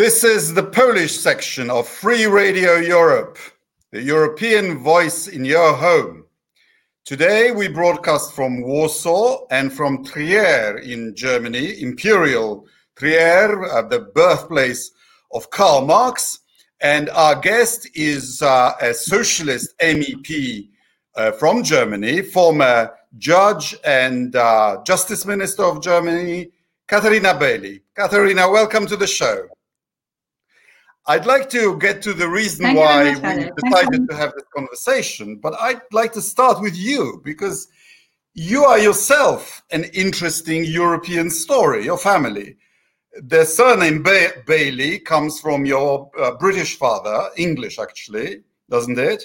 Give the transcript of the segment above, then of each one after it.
This is the Polish section of Free Radio Europe, the European voice in your home. Today we broadcast from Warsaw and from Trier in Germany, Imperial Trier, uh, the birthplace of Karl Marx. And our guest is uh, a socialist MEP uh, from Germany, former judge and uh, justice minister of Germany, Katarina Barley. Katarina, welcome to the show. I'd like to get to the reason Thank why much, we decided to have this conversation, but I'd like to start with you because you are yourself an interesting European story, your family. The surname ba- Barley comes from your uh, British father, English actually, doesn't it?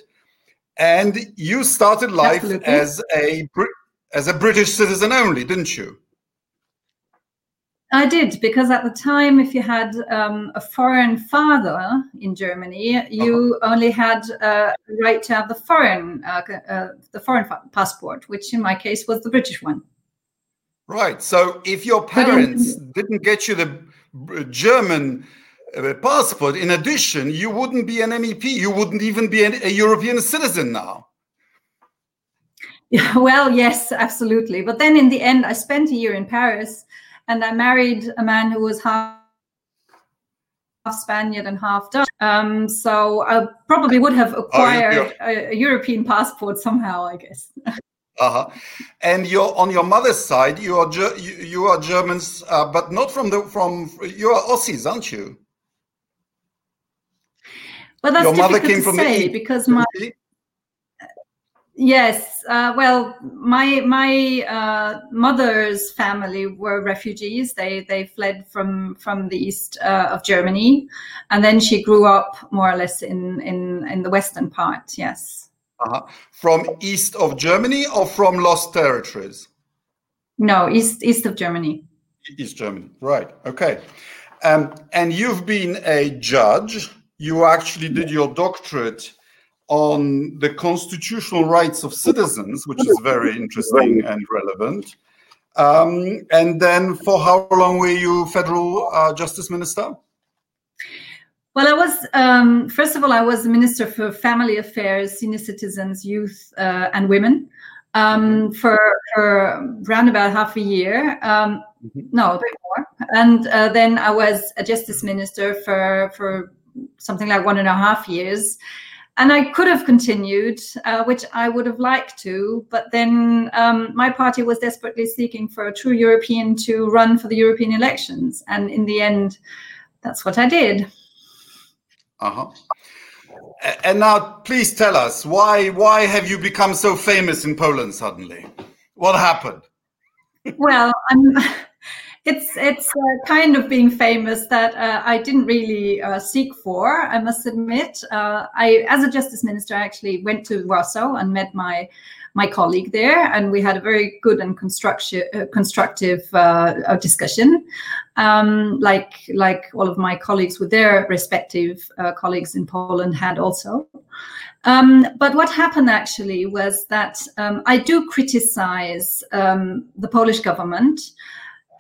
And you started life Absolutely. as a as a British citizen only, didn't you? I did because at the time, if you had um, a foreign father in Germany, you only had uh, right to have the foreign uh, uh, the foreign fa- passport, which in my case was the British one. Right. So if your But in- parents didn't get you the German uh, passport, in addition, you wouldn't be an MEP. You wouldn't even be an, a European citizen now. Yeah, well, yes, absolutely. But then in the end, I spent a year in Paris, and I married a man who was half half Spaniard and half Dutch. Um, so I probably would have acquired a, a European passport somehow, I guess. Uh-huh. And you're on your mother's side. You are Ger- you, you are Germans, uh, but not from the from. You are Aussies, aren't you? Well, that's your mother came to from say the because my yes, uh, well, my my uh, mother's family were refugees. They they fled from from the east uh, of Germany, and then she grew up more or less in in in the western part. Yes, uh-huh. from east of Germany or from lost territories. no, east east of Germany. East Germany, right? Okay. Um, and you've been a judge. You actually did your doctorate on the constitutional rights of citizens, which is very interesting and relevant. Um, and then, for how long were you federal uh, justice minister? Well, I was um, first of all, I was minister for family affairs, senior citizens, youth, uh, and women um, for for around about half a year. Um, Mhm. no, a bit more. And uh, then I was a justice minister for for something like one and a half years. And I could have continued, uh, which I would have liked to, but then um, my party was desperately seeking for a true European to run for the European elections, and in the end, that's what I did. Uh-huh. And now, please tell us why why have you become so famous in Poland suddenly? What happened? well i'm it's it's uh, kind of being famous that uh, i didn't really uh, seek for i must admit. Uh, i as a justice minister i actually went to warsaw and met my my colleague there and we had a very good and constructive uh, constructive uh, uh, discussion. Um, like like all of my colleagues with their respective colleagues in poland had also. Um, but what happened actually was that um, I do criticize um, the Polish government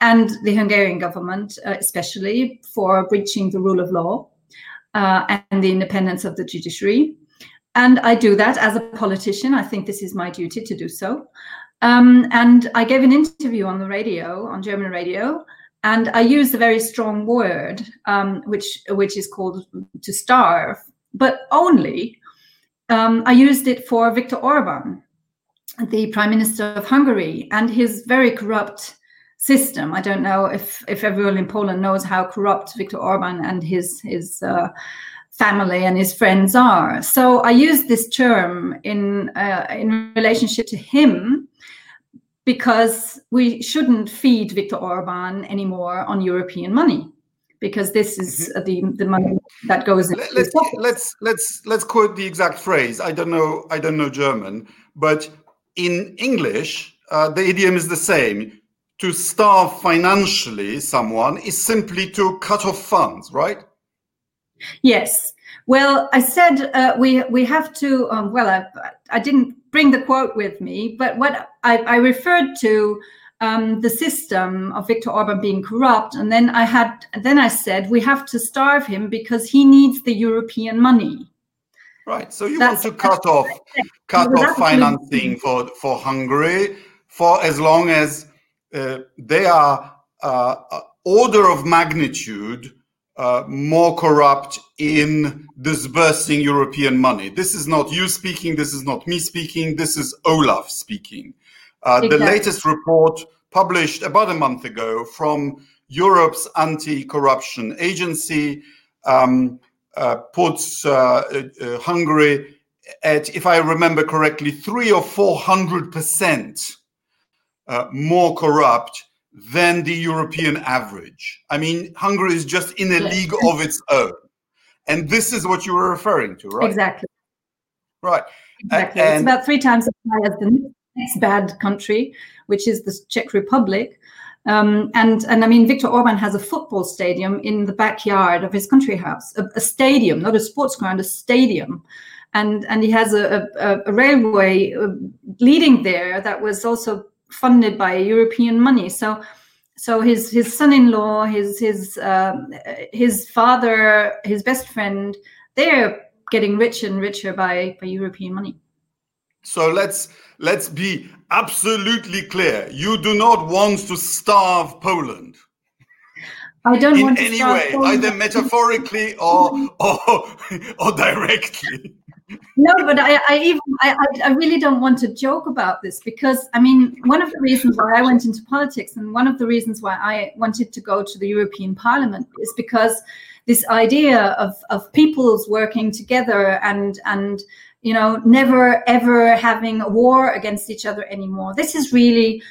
and the Hungarian government, uh, especially for breaching the rule of law uh, and the independence of the judiciary. And I do that as a politician. I think this is my duty to do so. Um, and I gave an interview on the radio, on German radio, and I used a very strong word, um, which which is called to starve, but only um, I used it for Viktor Orban, the Prime Minister of Hungary, and his very corrupt system. I don't know if if everyone in Poland knows how corrupt Viktor Orban and his his uh, family and his friends are. So I use this term in uh, in relationship to him because we shouldn't feed Viktor Orban anymore on European money because this is uh, the the money that goes into Let- let's let's let's let's quote the exact phrase. I don't know. I don't know German, but in English, uh, the idiom is the same. To starve financially someone is simply to cut off funds, right? Yes. Well, I said uh, we we have to. Um, well, I, I didn't bring the quote with me, but what I, I referred to um, the system of Viktor Orban being corrupt. And then I had, then I said, we have to starve him because he needs the European money. Right. So you That's, want to cut off, cut off financing for for Hungary for as long as they are uh, uh order of magnitude uh, more corrupt in disbursing European money. This is not you speaking. This is not me speaking. This is OLAF speaking. Uh, exactly. The latest report published about a month ago from Europe's anti-corruption agency um, uh, puts uh, uh, Hungary at, if I remember correctly, three or four hundred percent uh, more corrupt than the European average. I mean, Hungary is just in a league of its own. And this is what you were referring to, right? Exactly. Right. Exactly. And, it's about three times as high as the next bad country, which is the Czech Republic. Um, and and I mean, Viktor Orban has a football stadium in the backyard of his country house, a, a stadium, not a sports ground, a stadium. And, and he has a, a, a railway uh, leading there that was also funded by European money. So so his his son-in-law, his his uh, his father, his best friend, they're getting richer and richer by by European money. So let's let's be absolutely clear. You do not want to starve Poland. I don't in want any way, Poland. either metaphorically or or, or directly no, but I, I even I, I really don't want to joke about this because I mean one of the reasons why I went into politics and one of the reasons why I wanted to go to the European Parliament is because this idea of of peoples working together and and you know never ever having a war against each other anymore. This is really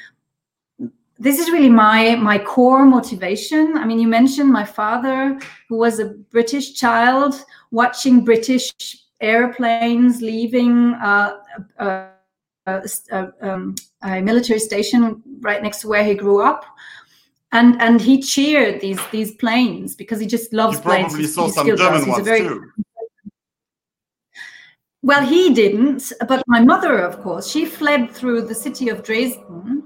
this is really my my core motivation. I mean, you mentioned my father, who was a British child watching British airplanes leaving uh, a, a, um, a, military station right next to where he grew up. And, and he cheered these these planes because he just loves he planes. Probably saw some German ones very, too. Well, he didn't, but my mother, of course, she fled through the city of Dresden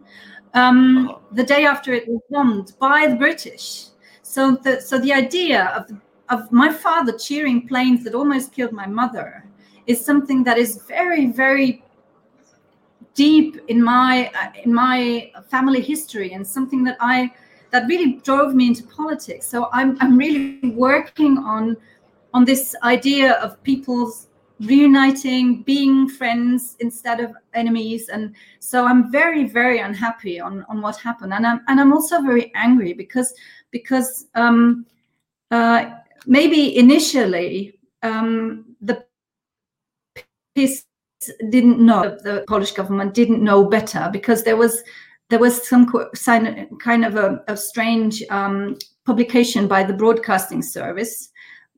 um, uh-huh. the day after it was bombed by the British. So the so the idea of the of my father cheering planes that almost killed my mother is something that is very very deep in my uh, in my family history and something that i that really drove me into politics. So i'm i'm really working on on this idea of people's reuniting being friends instead of enemies. And so i'm very very unhappy on on what happened. And i'm and i'm also very angry because because um uh maybe initially um, the PiS didn't know the Polish government didn't know better because there was there was some kind of a, a strange um, publication by the broadcasting service.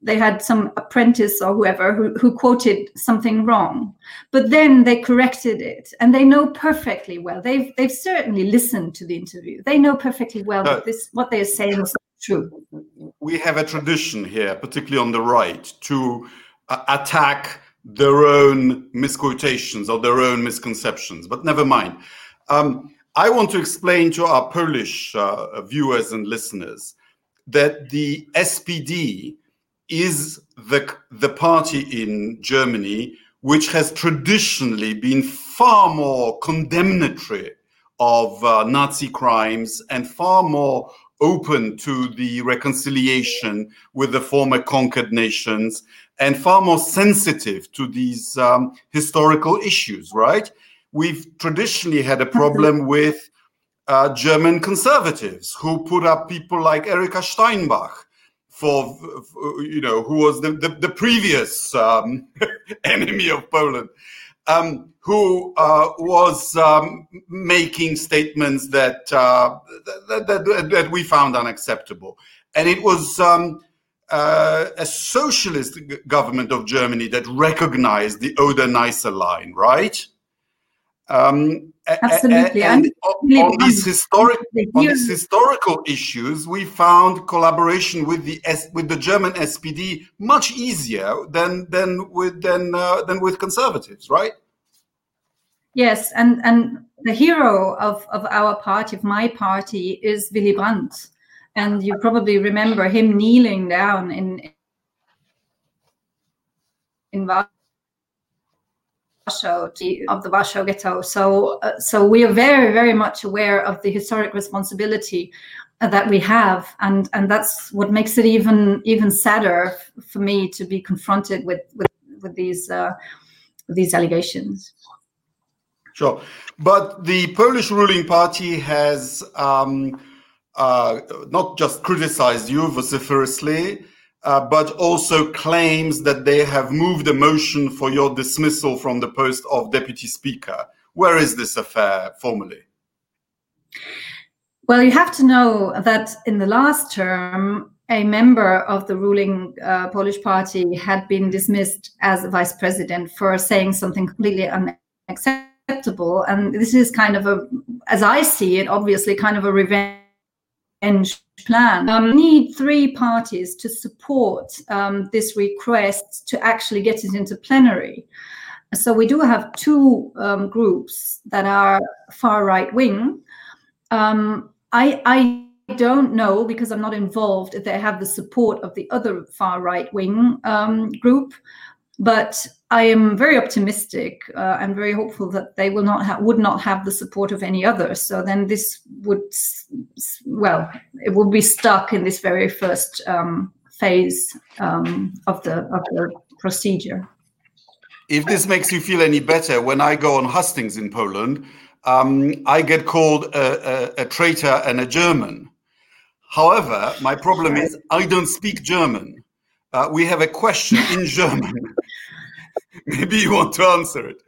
They had some apprentice or whoever who, who quoted something wrong, but then they corrected it, and they know perfectly well. They've they've certainly listened to the interview. They know perfectly well no. this what they are saying is we have a tradition here, particularly on the right, to uh, attack their own misquotations or their own misconceptions. But never mind. Um, I want to explain to our Polish uh, viewers and listeners that the SPD is the, the party in Germany which has traditionally been far more condemnatory of uh, Nazi crimes and far more open to the reconciliation with the former conquered nations and far more sensitive to these um, historical issues, right? We've traditionally had a problem with uh, German conservatives who put up people like Erika Steinbach for, for you know, who was the, the, the previous um, enemy of Poland um, who uh, was um, making statements that, uh, that, that, that, we found unacceptable. And it was um, uh, a socialist government of Germany that recognized the Oder-Neisse line, right? Um, Absolutely. And, and on, these historic, on these historical issues, we found collaboration with the with the German SPD much easier than than with than uh, than with conservatives, right? Yes, and and the hero of, of our party, of my party, is Willy Brandt. And you probably remember him kneeling down in in Warsaw of the Warsaw Ghetto. So, uh, so we are very, very much aware of the historic responsibility uh, that we have, and and that's what makes it even even sadder for me to be confronted with with with these uh, these allegations. Sure, but the Polish ruling party has um, uh, not just criticized you vociferously, uh, but also claims that they have moved a motion for your dismissal from the post of deputy speaker. Where is this affair formally? Well, you have to know that in the last term, a member of the ruling uh, Polish party had been dismissed as vice president for saying something completely unacceptable. And this is kind of a, as I see it, obviously kind of a revenge plan. Um, need three parties to support um, this request to actually get it into plenary. So we do have two um, groups that are far right wing. Um, I, I don't know because I'm not involved if they have the support of the other far right wing um, group, but I am very optimistic uh, and very hopeful that they will not have would not have the support of any other. So then this would, well, it would be stuck in this very first um, phase um, of the of the procedure. If this makes you feel any better, when I go on hustings in Poland, um, I get called a, a, a traitor and a German. However, my problem is I don't speak German. Uh, we have a question in German. Maybe you want to answer it.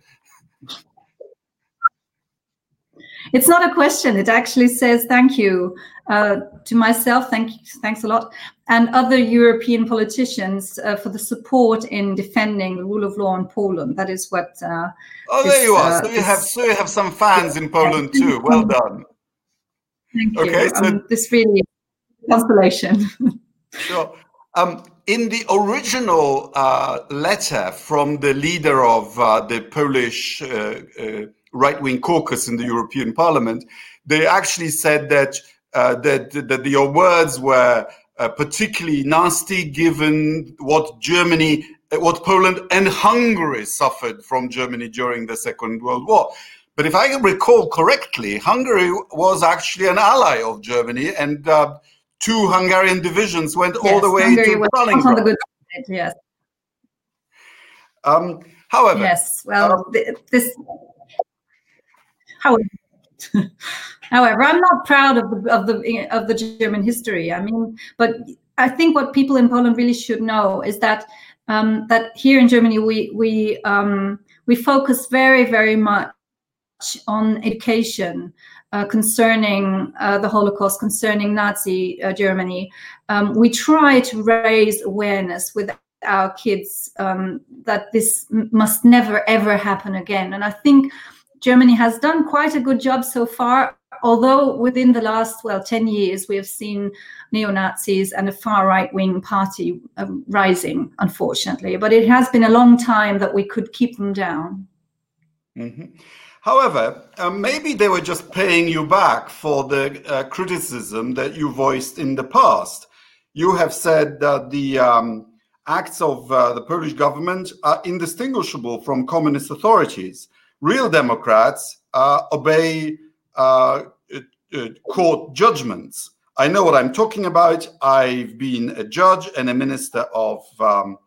It's not a question. It actually says thank you uh, to myself. Thank you, thanks a lot, and other European politicians uh, for the support in defending the rule of law in Poland. That is what. Uh, oh, there you are. Uh, so you have so you have some fans in Poland too. Well done. Thank you. Okay, so um, this really consolation. sure. Um, in the original uh, letter from the leader of uh, the Polish uh, uh right wing caucus in the European Parliament, they actually said that uh, that, that your words were particularly nasty given what Germany, what Poland and Hungary suffered from Germany during the Second World War. But if I recall correctly, Hungary was actually an ally of Germany and two Hungarian divisions went yes, all the way Hungary to Stalingrad. On the good side, yes. Um, however, yes. Well, um, this. However, however, I'm not proud of the of the of the German history. I mean, but I think what people in Poland really should know is that um, that here in Germany we we um, we focus very very much on education uh, concerning uh, the Holocaust, concerning Nazi uh, Germany. Um, we try to raise awareness with our kids um, that this must never ever happen again. And I think Germany has done quite a good job so far. Although within the last well 10 years we have seen neo Nazis and a far right wing party um, rising, unfortunately, but it has been a long time that we could keep them down. Mm-hmm. However, uh, maybe they were just paying you back for the uh, criticism that you voiced in the past. You have said that the um, acts of uh, the Polish government are indistinguishable from communist authorities. Real Democrats uh, obey uh, uh, court judgments. I know what I'm talking about. I've been a judge and a minister of um,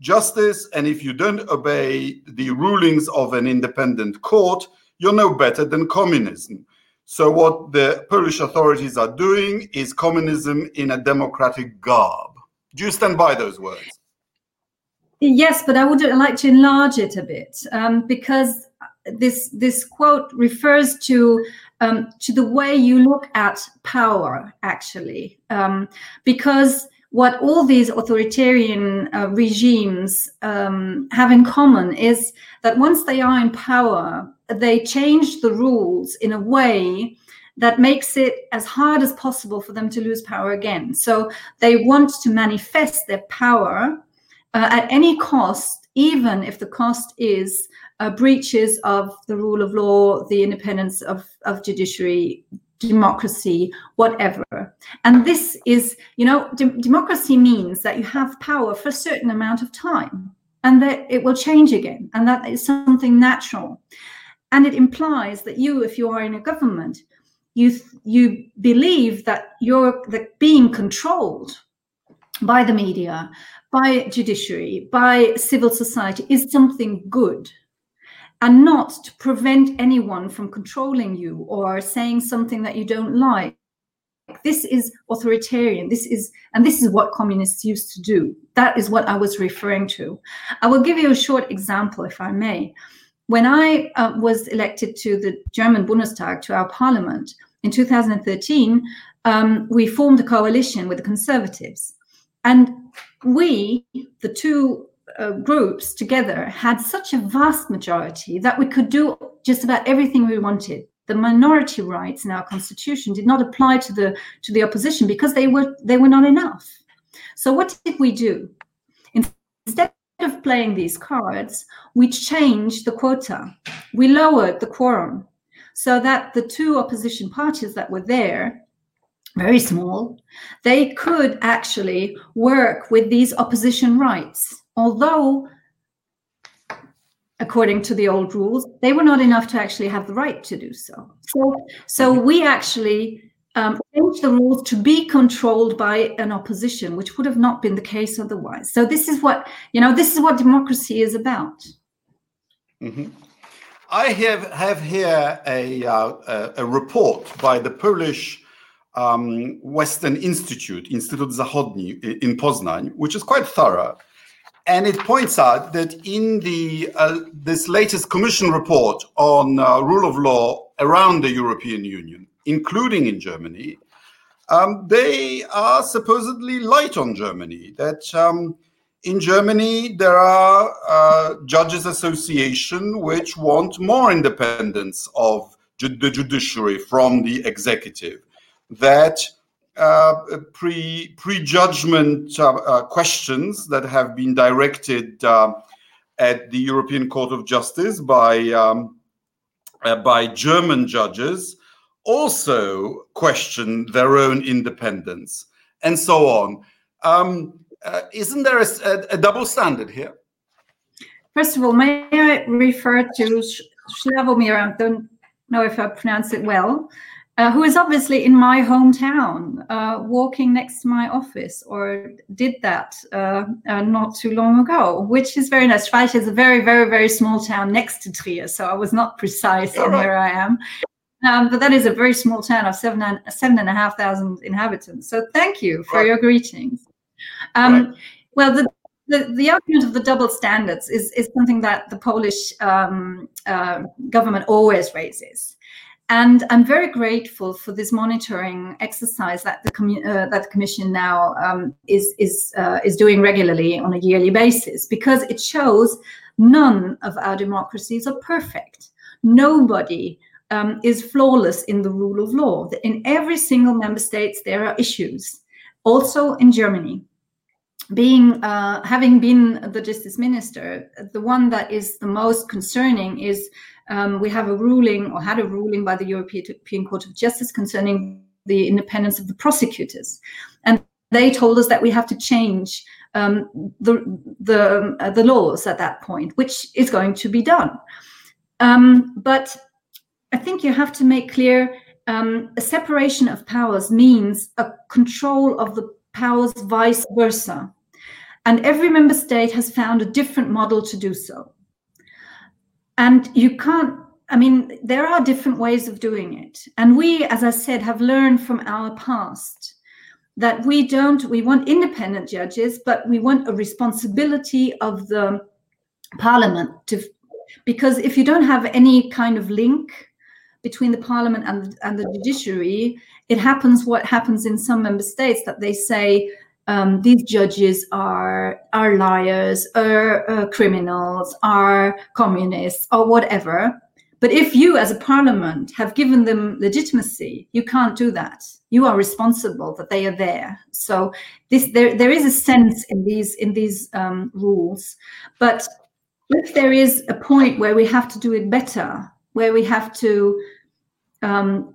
justice. And if you don't obey the rulings of an independent court, you're no better than communism. So, what the Polish authorities are doing is communism in a democratic garb. Do you stand by those words? Yes, but I would like to enlarge it a bit um, because this this quote refers to um, to the way you look at power, actually, um, because what all these authoritarian uh, regimes um, have in common is that once they are in power, they change the rules in a way that makes it as hard as possible for them to lose power again. So they want to manifest their power uh, at any cost, even if the cost is uh, breaches of the rule of law, the independence of, of judiciary, democracy, whatever. And this is, you know, de- democracy means that you have power for a certain amount of time and that it will change again. And that is something natural. And it implies that you, if you are in a government, you you believe that you're that being controlled by the media, by judiciary, by civil society is something good and not to prevent anyone from controlling you or saying something that you don't like. This is authoritarian. This is and this is what communists used to do. That is what i was referring to. I will give you a short example if i may. When i uh, was elected to the german bundestag to our parliament in 2013 um, we formed a coalition with the conservatives. And we the two uh, groups together had such a vast majority that we could do just about everything we wanted. The minority rights in our constitution did not apply to the to the opposition because they were they were not enough. So what did we do? Instead of playing these cards we changed the quota. We lowered the quorum so that the two opposition parties that were there very small they could actually work with these opposition rights although according to the old rules they were not enough to actually have the right to do so so so mm-hmm. we actually um, changed the rules to be controlled by an opposition which would have not been the case otherwise so this is what you know this is what democracy is about mm-hmm. i have have here a, uh, a report by the polish um, western institute instytut zachodni in poznań which is quite thorough and it points out that in the uh, this latest Commission report on uh, rule of law around the European Union, including in Germany, um, they are supposedly light on Germany. That um, in Germany there are uh, judges' association which want more independence of ju- the judiciary from the executive. That uh, pre prejudgment uh, uh, questions that have been directed uh, at the European Court of Justice by um, uh, by German judges also question their own independence and so on. Um, uh, isn't there a, a, a, double standard here? First of all, may I refer to Slavomir? I don't know if I pronounce it well uh, who is obviously in my hometown, uh, walking next to my office, or did that uh, uh not too long ago, which is very nice. Schweich is a very, very, very small town next to Trier, so I was not precise on where I am. Um, but that is a very small town of seven and, seven and a half thousand inhabitants. So thank you for right. your greetings. Um, right. Well, the, the, the, argument of the double standards is, is something that the Polish um, uh, government always raises. And I'm very grateful for this monitoring exercise that the, uh, that the Commission now um, is, is, uh, is doing regularly on a yearly basis, because it shows none of our democracies are perfect. Nobody um, is flawless in the rule of law. In every single member state, there are issues. Also in Germany, being uh, having been the justice minister, the one that is the most concerning is um, we have a ruling or had a ruling by the European Court of Justice concerning the independence of the prosecutors, and they told us that we have to change um, the the uh, the laws at that point, which is going to be done. Um, but I think you have to make clear um, a separation of powers means a control of the powers vice versa. And every member state has found a different model to do so and you can't i mean there are different ways of doing it. And we as i said have learned from our past that we don't we want independent judges but we want a responsibility of the parliament to because if you don't have any kind of link between the parliament and, and the judiciary it happens what happens in some member states that they say um, these judges are are liars, are uh, criminals, are communists, or whatever. But if you, as a parliament, have given them legitimacy, you can't do that. You are responsible that they are there. So this there there is a sense in these in these um, rules, but if there is a point where we have to do it better, where we have to um,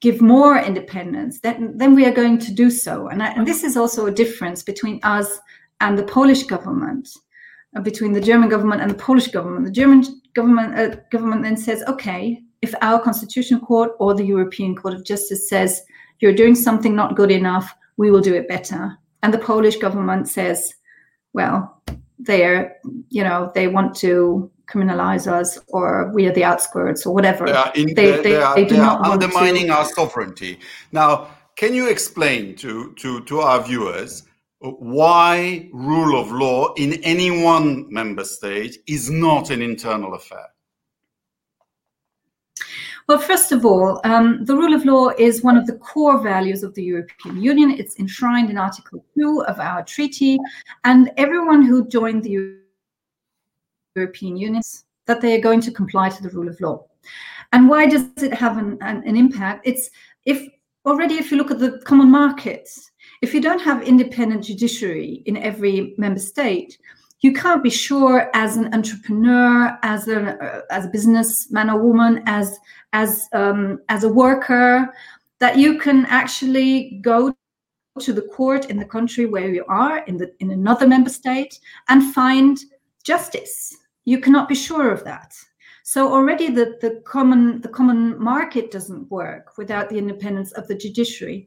give more independence, then then we are going to do so. And, I, and this is also a difference between us and the Polish government, uh, between the German government and the Polish government. The German government uh, government then says, okay, if our constitutional court or the European Court of Justice says you're doing something not good enough, we will do it better. And the Polish government says, well, they're you know they want to criminalize us or we are the outskirts or whatever. They are, in, they, they, they, are, they do not undermining to... our sovereignty. Now, can you explain to, to, to our viewers why rule of law in any one member state is not an internal affair? Well, first of all, um, the rule of law is one of the core values of the European Union. It's enshrined in Article 2 of our treaty, and everyone who joined the European Union that they are going to comply to the rule of law. And why does it have an, an, an impact? It's if already if you look at the common markets, if you don't have independent judiciary in every member state, you can't be sure as an entrepreneur, as a as a businessman or woman, as as um, as a worker, that you can actually go to the court in the country where you are in the in another member state and find justice you cannot be sure of that. So already the, the common the common market doesn't work without the independence of the judiciary.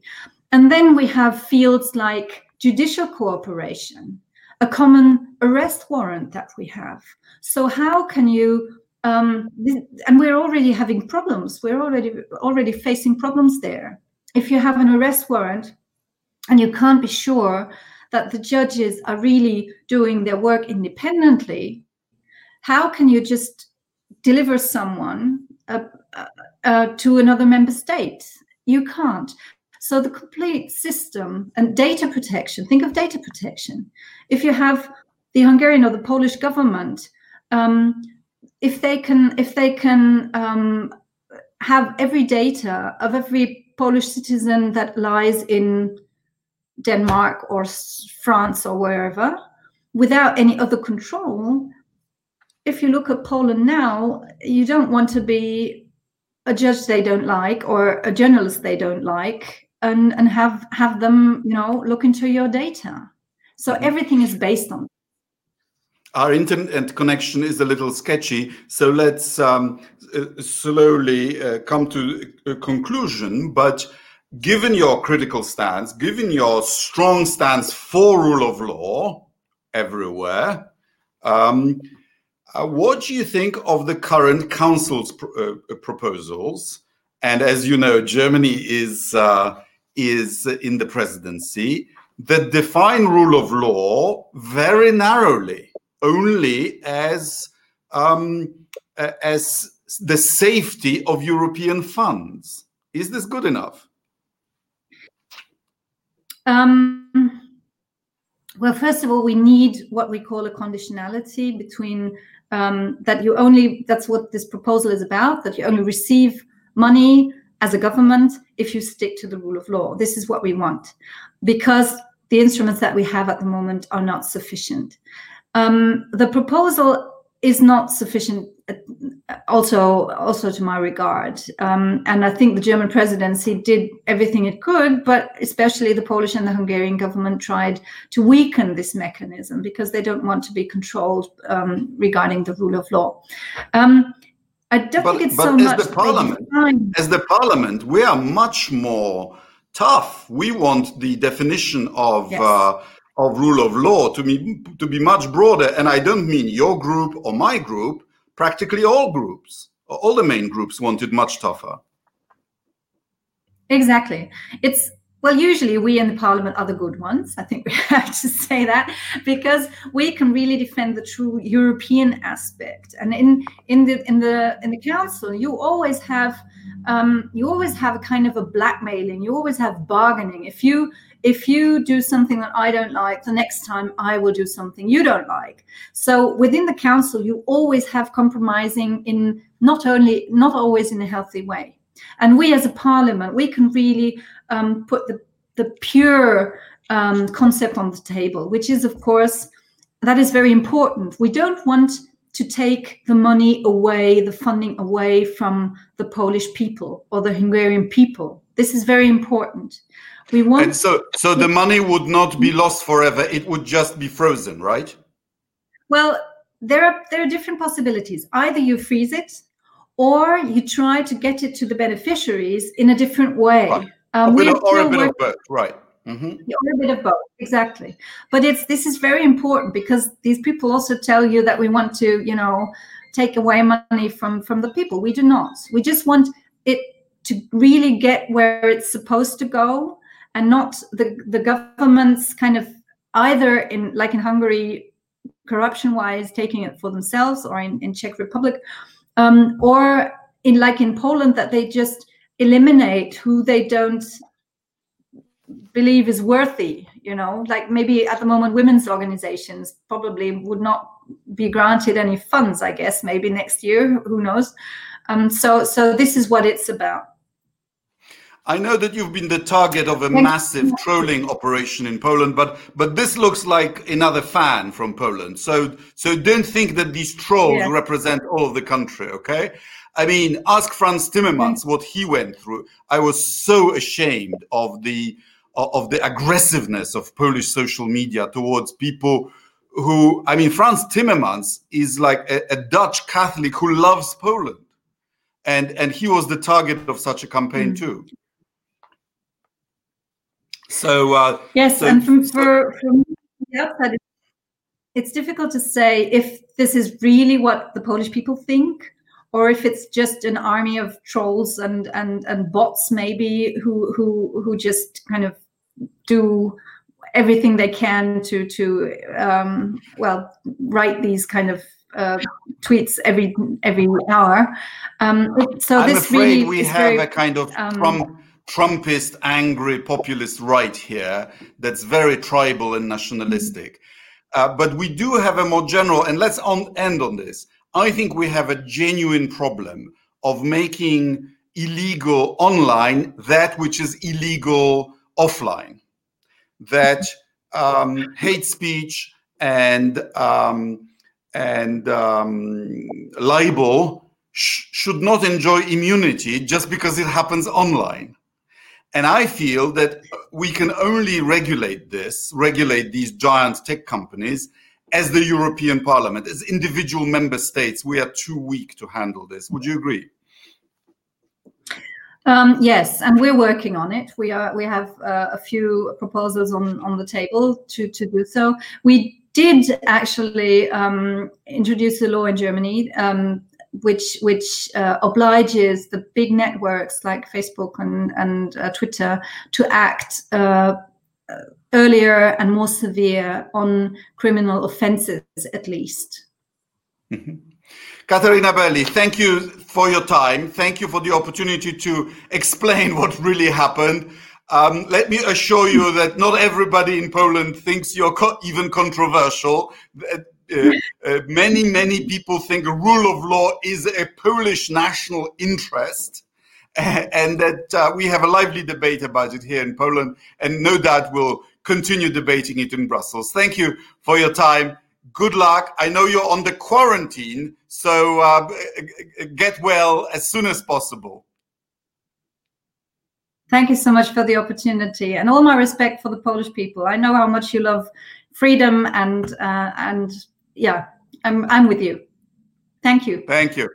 And then we have fields like judicial cooperation, a common arrest warrant that we have. So how can you um, and we're already having problems. We're already already facing problems there. If you have an arrest warrant and you can't be sure that the judges are really doing their work independently, how can you just deliver someone uh, uh, to another member state? You can't. So the complete system and data protection. Think of data protection. If you have the Hungarian or the Polish government, um, if they can, if they can um, have every data of every Polish citizen that lies in Denmark or France or wherever, without any other control, if you look at Poland now, you don't want to be a judge they don't like or a journalist they don't like and, and have have them, you know, look into your data. So mm-hmm. everything is based on our internet connection is a little sketchy, so let's um, uh, slowly uh, come to a conclusion. But given your critical stance, given your strong stance for rule of law everywhere, um, uh, what do you think of the current council's pr uh, proposals? And as you know, Germany is uh, is in the presidency that define rule of law very narrowly, only as um, as the safety of European funds. Is this good enough? Um, well, first of all, we need what we call a conditionality between um, that you only that's what this proposal is about that you only receive money as a government if you stick to the rule of law. This is what we want because the instruments that we have at the moment are not sufficient. Um, the proposal is not sufficient also also to my regard. Um, and i think the german presidency did everything it could but especially the polish and the hungarian government tried to weaken this mechanism because they don't want to be controlled um, regarding the rule of law. Um, i don't but, think it's so as much the parliament as the parliament we are much more tough. We want the definition of yes. uh, of rule of law to be to be much broader and i don't mean your group or my group practically all groups, all the main groups wanted much tougher. Exactly. It's well, usually we in the parliament are the good ones. I think we have to say that because we can really defend the true European aspect. And in in the in the in the council, you always have um, you always have a kind of a blackmailing. You always have bargaining. If you if you do something that I don't like, the next time I will do something you don't like. So within the council, you always have compromising in not only not always in a healthy way. And we as a parliament, we can really um, put the the pure um, concept on the table, which is of course that is very important. We don't want to take the money away, the funding away from the Polish people or the Hungarian people. This is very important. We want and so so the money would not be lost forever. It would just be frozen, right? Well, there are there are different possibilities. Either you freeze it, or you try to get it to the beneficiaries in a different way. Right. Um, a of, or a bit of both, right? Mm-hmm. Or a bit of both, exactly. But it's this is very important because these people also tell you that we want to, you know, take away money from from the people. We do not. We just want it to really get where it's supposed to go, and not the the governments kind of either in like in Hungary, corruption wise, taking it for themselves, or in in Czech Republic, um, or in like in Poland that they just eliminate who they don't believe is worthy you know? Like maybe at the moment women's organizations probably would not be granted any funds i guess maybe next year who knows um, so so this is what it's about I know that you've been the target of a massive trolling operation in Poland, but but this looks like another fan from Poland. So so don't think that these trolls yeah. represent all of the country, okay? I mean, ask Frans Timmermans what he went through. I was so ashamed of the of the aggressiveness of Polish social media towards people who, I mean, Frans Timmermans is like a, a, Dutch Catholic who loves Poland. And, and he was the target of such a campaign mm. too. So, uh, yes, so, and from, for, from the outside, it's difficult to say if this is really what the Polish people think or if it's just an army of trolls and and and bots maybe who who who just kind of do everything they can to to um, well write these kind of uh, tweets every every hour. Um, so I'm this afraid really we have very, a kind of um, Trump, Trumpist, angry populist right here that's very tribal and nationalistic. Uh, but we do have a more general, and let's on, end on this. I think we have a genuine problem of making illegal online that which is illegal offline. That um, hate speech and um, and um, libel sh- should not enjoy immunity just because it happens online. And I feel that we can only regulate this, regulate these giant tech companies as the European Parliament, as individual member states, we are too weak to handle this. Would you agree? Um, yes, and we're working on it. We are. We have uh, a few proposals on on the table to to do so. We did actually um, introduce a law in Germany. Um, which which uh, obliges the big networks like Facebook and and uh, Twitter to act uh, earlier and more severe on criminal offenses, at least. Mm-hmm. Barley, thank you for your time. Thank you for the opportunity to explain what really happened. Um, let me assure you that not everybody in Poland thinks you're co- even controversial. Uh, uh, many, many people think rule of law is a Polish national interest and that uh, we have a lively debate about it here in Poland, and no doubt we'll continue debating it in Brussels. Thank you for your time. Good luck. I know you're on the quarantine, so uh, get well as soon as possible. Thank you so much for the opportunity, and all my respect for the Polish people. I know how much you love freedom, and uh, and yeah, I'm I'm with you. Thank you. Thank you.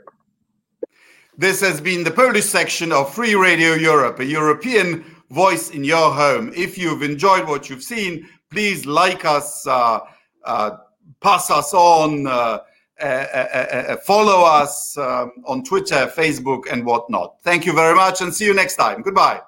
This has been the Polish section of Free Radio Europe, a European voice in your home. If you've enjoyed what you've seen, please like us, uh, uh, pass us on, uh, uh, uh, uh follow us um, on Twitter, Facebook, and whatnot. Thank you very much and see you next time. Goodbye.